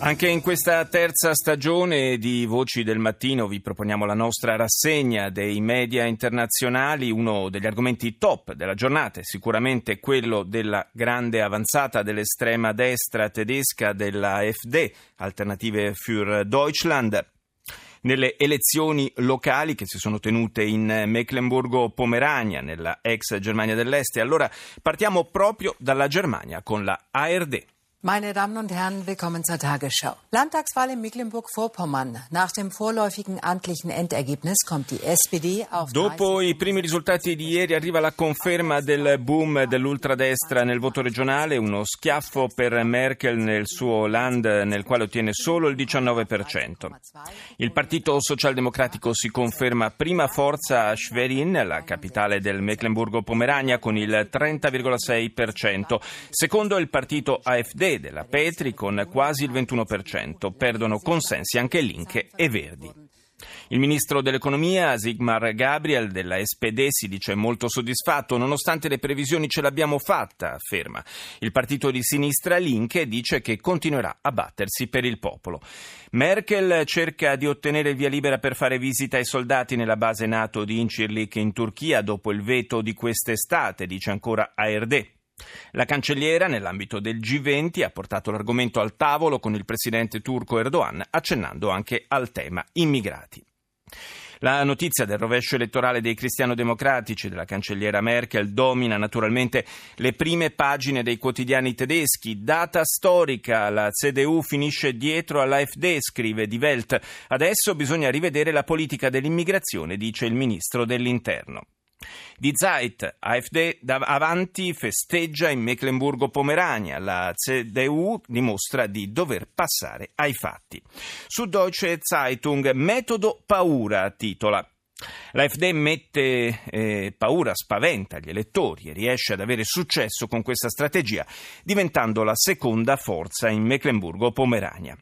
Anche in questa terza stagione di Voci del Mattino vi proponiamo la nostra rassegna dei media internazionali. Uno degli argomenti top della giornata è sicuramente quello della grande avanzata dell'estrema destra tedesca della AfD, Alternative für Deutschland nelle elezioni locali che si sono tenute in Mecklenburgo-Pomerania, nella ex Germania dell'Est. E allora partiamo proprio dalla Germania con la ARD. Meine Damen und Herren, willkommen zur Tagesschau. Landtagswahl in Mecklenburg-Vorpommern. Nach dem vorläufigen amtlichen Endergebnis kommt die SPD auf Dopo i primi risultati di ieri arriva la conferma del boom dell'ultradestra nel voto regionale, uno schiaffo per Merkel nel suo land nel quale ottiene solo il 19%. Il Partito Socialdemocratico si conferma prima forza a Schwerin, la capitale del Mecklenburgo-Pomerania, con il 30,6%. Secondo il partito AfD della Petri con quasi il 21%. Perdono consensi anche Linke e Verdi. Il ministro dell'economia Sigmar Gabriel della SPD si dice molto soddisfatto, nonostante le previsioni ce l'abbiamo fatta, afferma. Il partito di sinistra Linke dice che continuerà a battersi per il popolo. Merkel cerca di ottenere il via libera per fare visita ai soldati nella base NATO di Incirlik in Turchia dopo il veto di quest'estate, dice ancora ARD. La cancelliera, nell'ambito del G20, ha portato l'argomento al tavolo con il presidente turco Erdogan, accennando anche al tema immigrati. La notizia del rovescio elettorale dei cristiano-democratici della cancelliera Merkel domina naturalmente le prime pagine dei quotidiani tedeschi. Data storica, la CDU finisce dietro all'AfD, scrive Die Welt. Adesso bisogna rivedere la politica dell'immigrazione, dice il ministro dell'Interno. Die Zeit, AfD avanti, festeggia in Mecklenburgo-Pomerania. La CDU dimostra di dover passare ai fatti. Su Deutsche Zeitung, metodo paura, titola. L'AfD mette eh, paura, spaventa gli elettori e riesce ad avere successo con questa strategia, diventando la seconda forza in Mecklenburgo-Pomerania.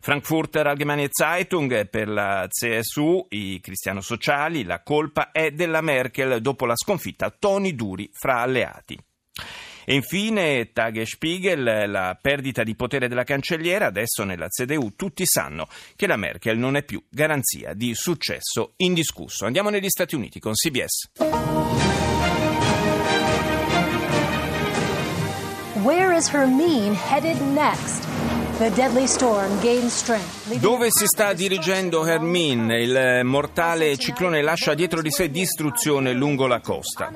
Frankfurter Allgemeine Zeitung per la CSU, i cristiano-sociali, la colpa è della Merkel dopo la sconfitta toni duri fra alleati. E infine Tagesspiegel, la perdita di potere della cancelliera, adesso nella CDU tutti sanno che la Merkel non è più garanzia di successo indiscusso. Andiamo negli Stati Uniti con CBS. Where is Hermine headed next? Dove si sta dirigendo Hermine? Il mortale ciclone lascia dietro di sé distruzione lungo la costa.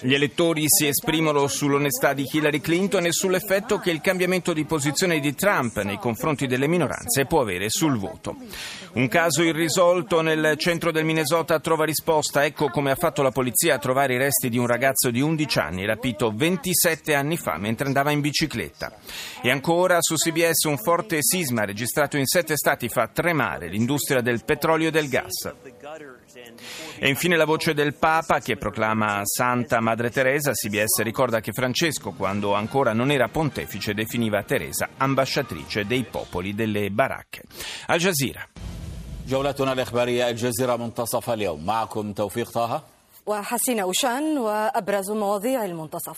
Gli elettori si esprimono sull'onestà di Hillary Clinton e sull'effetto che il cambiamento di posizione di Trump nei confronti delle minoranze può avere sul voto. Un caso irrisolto nel centro del Minnesota trova risposta. Ecco come ha fatto la polizia a trovare i resti di un ragazzo di 11 anni rapito 27 anni fa mentre andava in bicicletta. E ancora su CBS un forte sisma registrato in sette stati fa tremare l'industria del petrolio e del gas. E infine la voce del Papa che proclama Santa Madre Teresa. CBS ricorda che Francesco, quando ancora non era pontefice, definiva Teresa ambasciatrice dei popoli delle baracche. Al Jazeera. جولتنا الإخبارية الجزيرة منتصف اليوم معكم توفيق طه وحسين أوشان وأبرز مواضيع المنتصف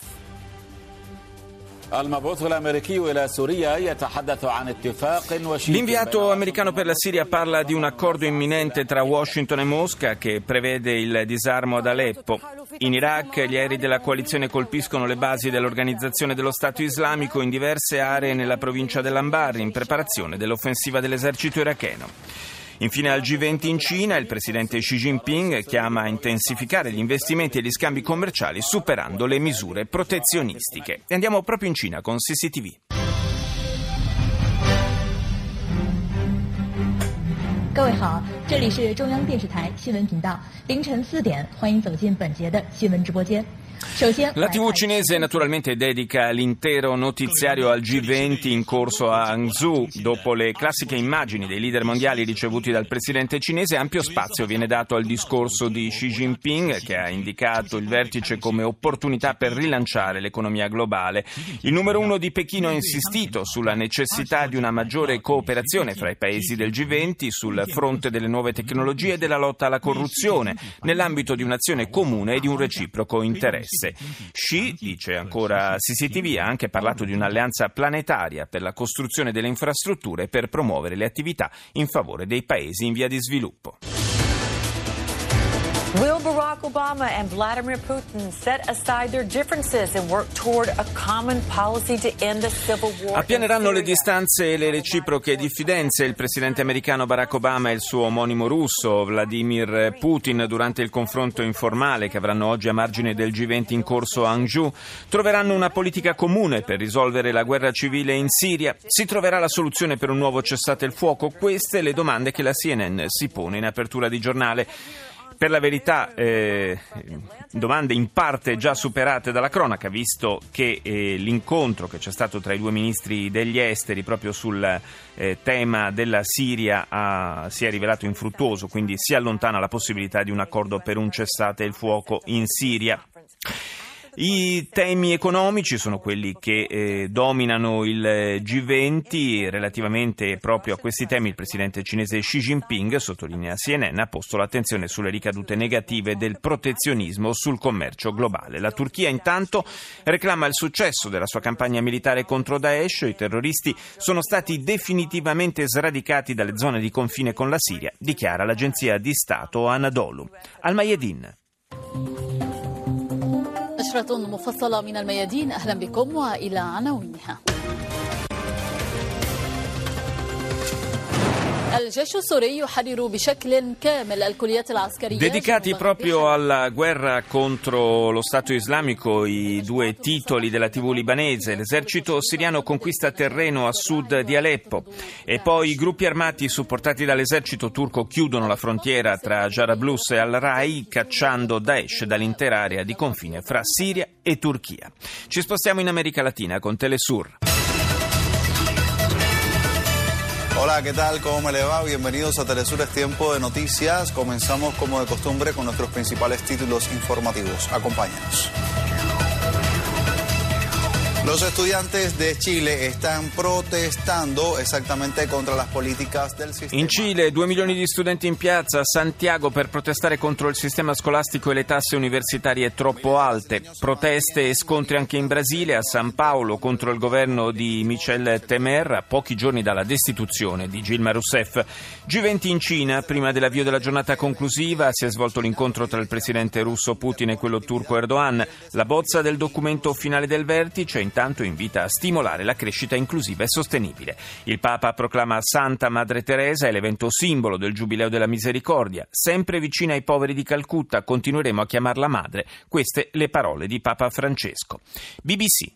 L'inviato americano per la Siria parla di un accordo imminente tra Washington e Mosca che prevede il disarmo ad Aleppo. In Iraq gli aerei della coalizione colpiscono le basi dell'organizzazione dello Stato islamico in diverse aree nella provincia dell'Anbar in preparazione dell'offensiva dell'esercito iracheno. Infine al G20 in Cina il presidente Xi Jinping chiama a intensificare gli investimenti e gli scambi commerciali superando le misure protezionistiche. E andiamo proprio in Cina con CCTV. 各位好，这里是中央电视台新闻频道，凌晨四点，欢迎走进本节的新闻直播间。 La TV cinese naturalmente dedica l'intero notiziario al G20 in corso a Hangzhou. Dopo le classiche immagini dei leader mondiali ricevuti dal presidente cinese, ampio spazio viene dato al discorso di Xi Jinping che ha indicato il vertice come opportunità per rilanciare l'economia globale. Il numero uno di Pechino ha insistito sulla necessità di una maggiore cooperazione fra i paesi del G20 sul fronte delle nuove tecnologie e della lotta alla corruzione, nell'ambito di un'azione comune e di un reciproco interesse interesse. Xi, dice ancora CCTV, ha anche parlato di un'alleanza planetaria per la costruzione delle infrastrutture per promuovere le attività in favore dei paesi in via di sviluppo. Will Barack Obama and Vladimir Putin set aside their differences and work toward a common policy to end the civil war? Appianeranno le distanze e le reciproche diffidenze il presidente americano Barack Obama e il suo omonimo russo Vladimir Putin durante il confronto informale che avranno oggi a margine del G20 in corso a Hangzhou. Troveranno una politica comune per risolvere la guerra civile in Siria. Si troverà la soluzione per un nuovo cessate il fuoco? Queste le domande che la CNN si pone in apertura di giornale. Per la verità, eh, domande in parte già superate dalla cronaca, visto che eh, l'incontro che c'è stato tra i due ministri degli esteri proprio sul eh, tema della Siria ha, si è rivelato infruttuoso, quindi si allontana la possibilità di un accordo per un cessate il fuoco in Siria. I temi economici sono quelli che eh, dominano il G20. Relativamente proprio a questi temi, il presidente cinese Xi Jinping, sottolinea CNN, ha posto l'attenzione sulle ricadute negative del protezionismo sul commercio globale. La Turchia, intanto, reclama il successo della sua campagna militare contro Daesh. I terroristi sono stati definitivamente sradicati dalle zone di confine con la Siria, dichiara l'agenzia di Stato Anadolu. Al-Mayedin. نشرة مفصلة من الميادين. أهلا بكم وإلى عناوينها. Dedicati proprio alla guerra contro lo Stato islamico, i due titoli della TV libanese. L'esercito siriano conquista terreno a sud di Aleppo e poi i gruppi armati supportati dall'esercito turco chiudono la frontiera tra Jarablus e Al-Rai, cacciando Daesh dall'intera area di confine fra Siria e Turchia. Ci spostiamo in America Latina con Telesur. Hola, ¿qué tal? ¿Cómo me le va? Bienvenidos a Telesur, es tiempo de noticias. Comenzamos como de costumbre con nuestros principales títulos informativos. Acompáñanos. Los estudiantes de Chile están protestando esattamente contro las políticas del sistema. In Cile, due milioni di studenti in piazza a Santiago per protestare contro il sistema scolastico e le tasse universitarie troppo alte. Proteste e scontri anche in Brasile, a San Paolo, contro il governo di Michel Temer, a pochi giorni dalla destituzione di Gilma Rousseff. G20 in Cina, prima dell'avvio della giornata conclusiva, si è svolto l'incontro tra il presidente russo Putin e quello turco Erdogan. La bozza del documento finale del vertice intanto invita a stimolare la crescita inclusiva e sostenibile. Il Papa proclama Santa Madre Teresa l'evento simbolo del Giubileo della Misericordia. Sempre vicina ai poveri di Calcutta, continueremo a chiamarla madre. Queste le parole di Papa Francesco. BBC.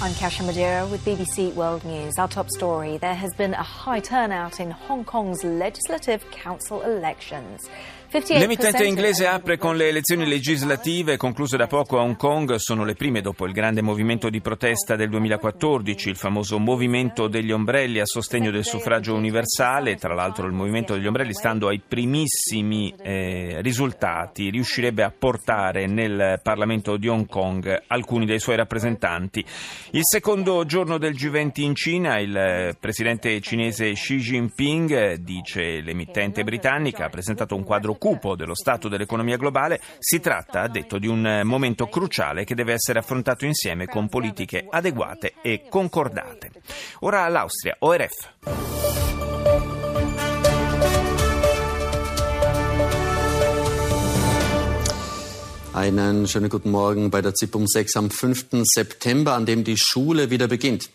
I'm Kasia Madeira with BBC World News. Our top story there has been a high turnout in Hong Kong's Legislative Council elections. L'emittente inglese apre con le elezioni legislative concluse da poco a Hong Kong. Sono le prime dopo il grande movimento di protesta del 2014, il famoso movimento degli ombrelli a sostegno del suffragio universale. Tra l'altro il movimento degli ombrelli, stando ai primissimi eh, risultati, riuscirebbe a portare nel Parlamento di Hong Kong alcuni dei suoi rappresentanti. Il secondo giorno del G20 in Cina, il presidente cinese Xi Jinping, dice l'emittente britannica, ha presentato un quadro cupo dello stato dell'economia globale, si tratta, ha detto, di un momento cruciale che deve essere affrontato insieme con politiche adeguate e concordate. Ora l'Austria, ORF. Einen schönen guten Morgen bei der ZIP um 6 am 5. September, an dem die Schule wieder beginnt.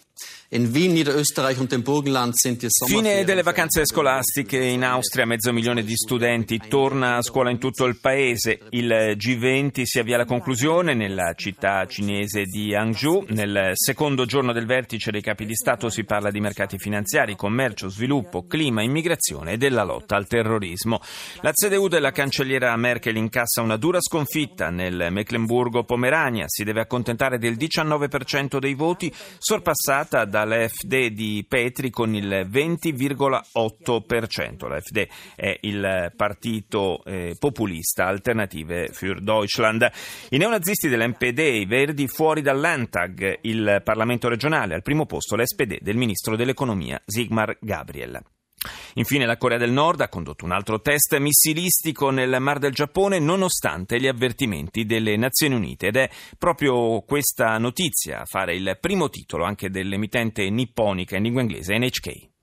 In Wien, Niederösterreich und dem Burgenland sind die Fine delle vacanze scolastiche in Austria, mezzo milione di studenti torna a scuola in tutto il paese. Il G20 si avvia alla conclusione nella città cinese di Hangzhou. Nel secondo giorno del vertice dei capi di Stato si parla di mercati finanziari, commercio, sviluppo, clima, immigrazione e della lotta al terrorismo. La CDU della cancelliera Merkel incassa una dura sconfitta nel Mecklenburgo-Pomerania, si deve accontentare del 19% dei voti, sorpassata da dall'FD di Petri con il 20,8%. L'FD è il partito eh, populista Alternative für Deutschland. I neonazisti dell'MPD i Verdi fuori dall'Antag, il Parlamento regionale, al primo posto l'SPD del ministro dell'economia Sigmar Gabriel. Infine la Corea del Nord ha condotto un altro test missilistico nel Mar del Giappone nonostante gli avvertimenti delle Nazioni Unite ed è proprio questa notizia a fare il primo titolo anche dell'emittente nipponica in lingua inglese NHK.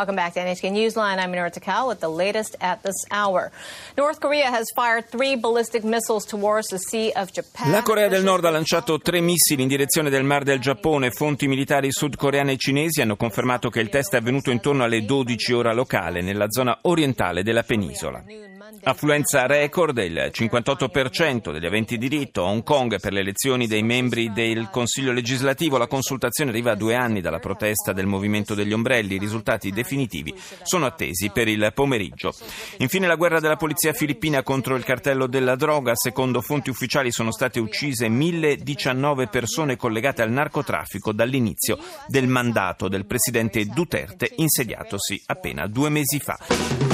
Welcome back to NHK Newsline. I'm Minora Takal with the latest at this hour. North Korea has fired three ballistic missiles towards the Sea of Japan. La Corea del Nord ha lanciato tre missili in direzione del Mar del Giappone. Fonti militari sudcoreane e cinesi hanno confermato che il test è avvenuto intorno alle 12 ora locale nella zona orientale della penisola. Affluenza record del 58% degli aventi diritto a Hong Kong per le elezioni dei membri del Consiglio legislativo. La consultazione arriva a due anni dalla protesta del movimento degli ombrelli. I risultati definitivi sono attesi per il pomeriggio. Infine la guerra della polizia filippina contro il cartello della droga. Secondo fonti ufficiali sono state uccise 1019 persone collegate al narcotraffico dall'inizio del mandato del presidente Duterte insediatosi appena due mesi fa.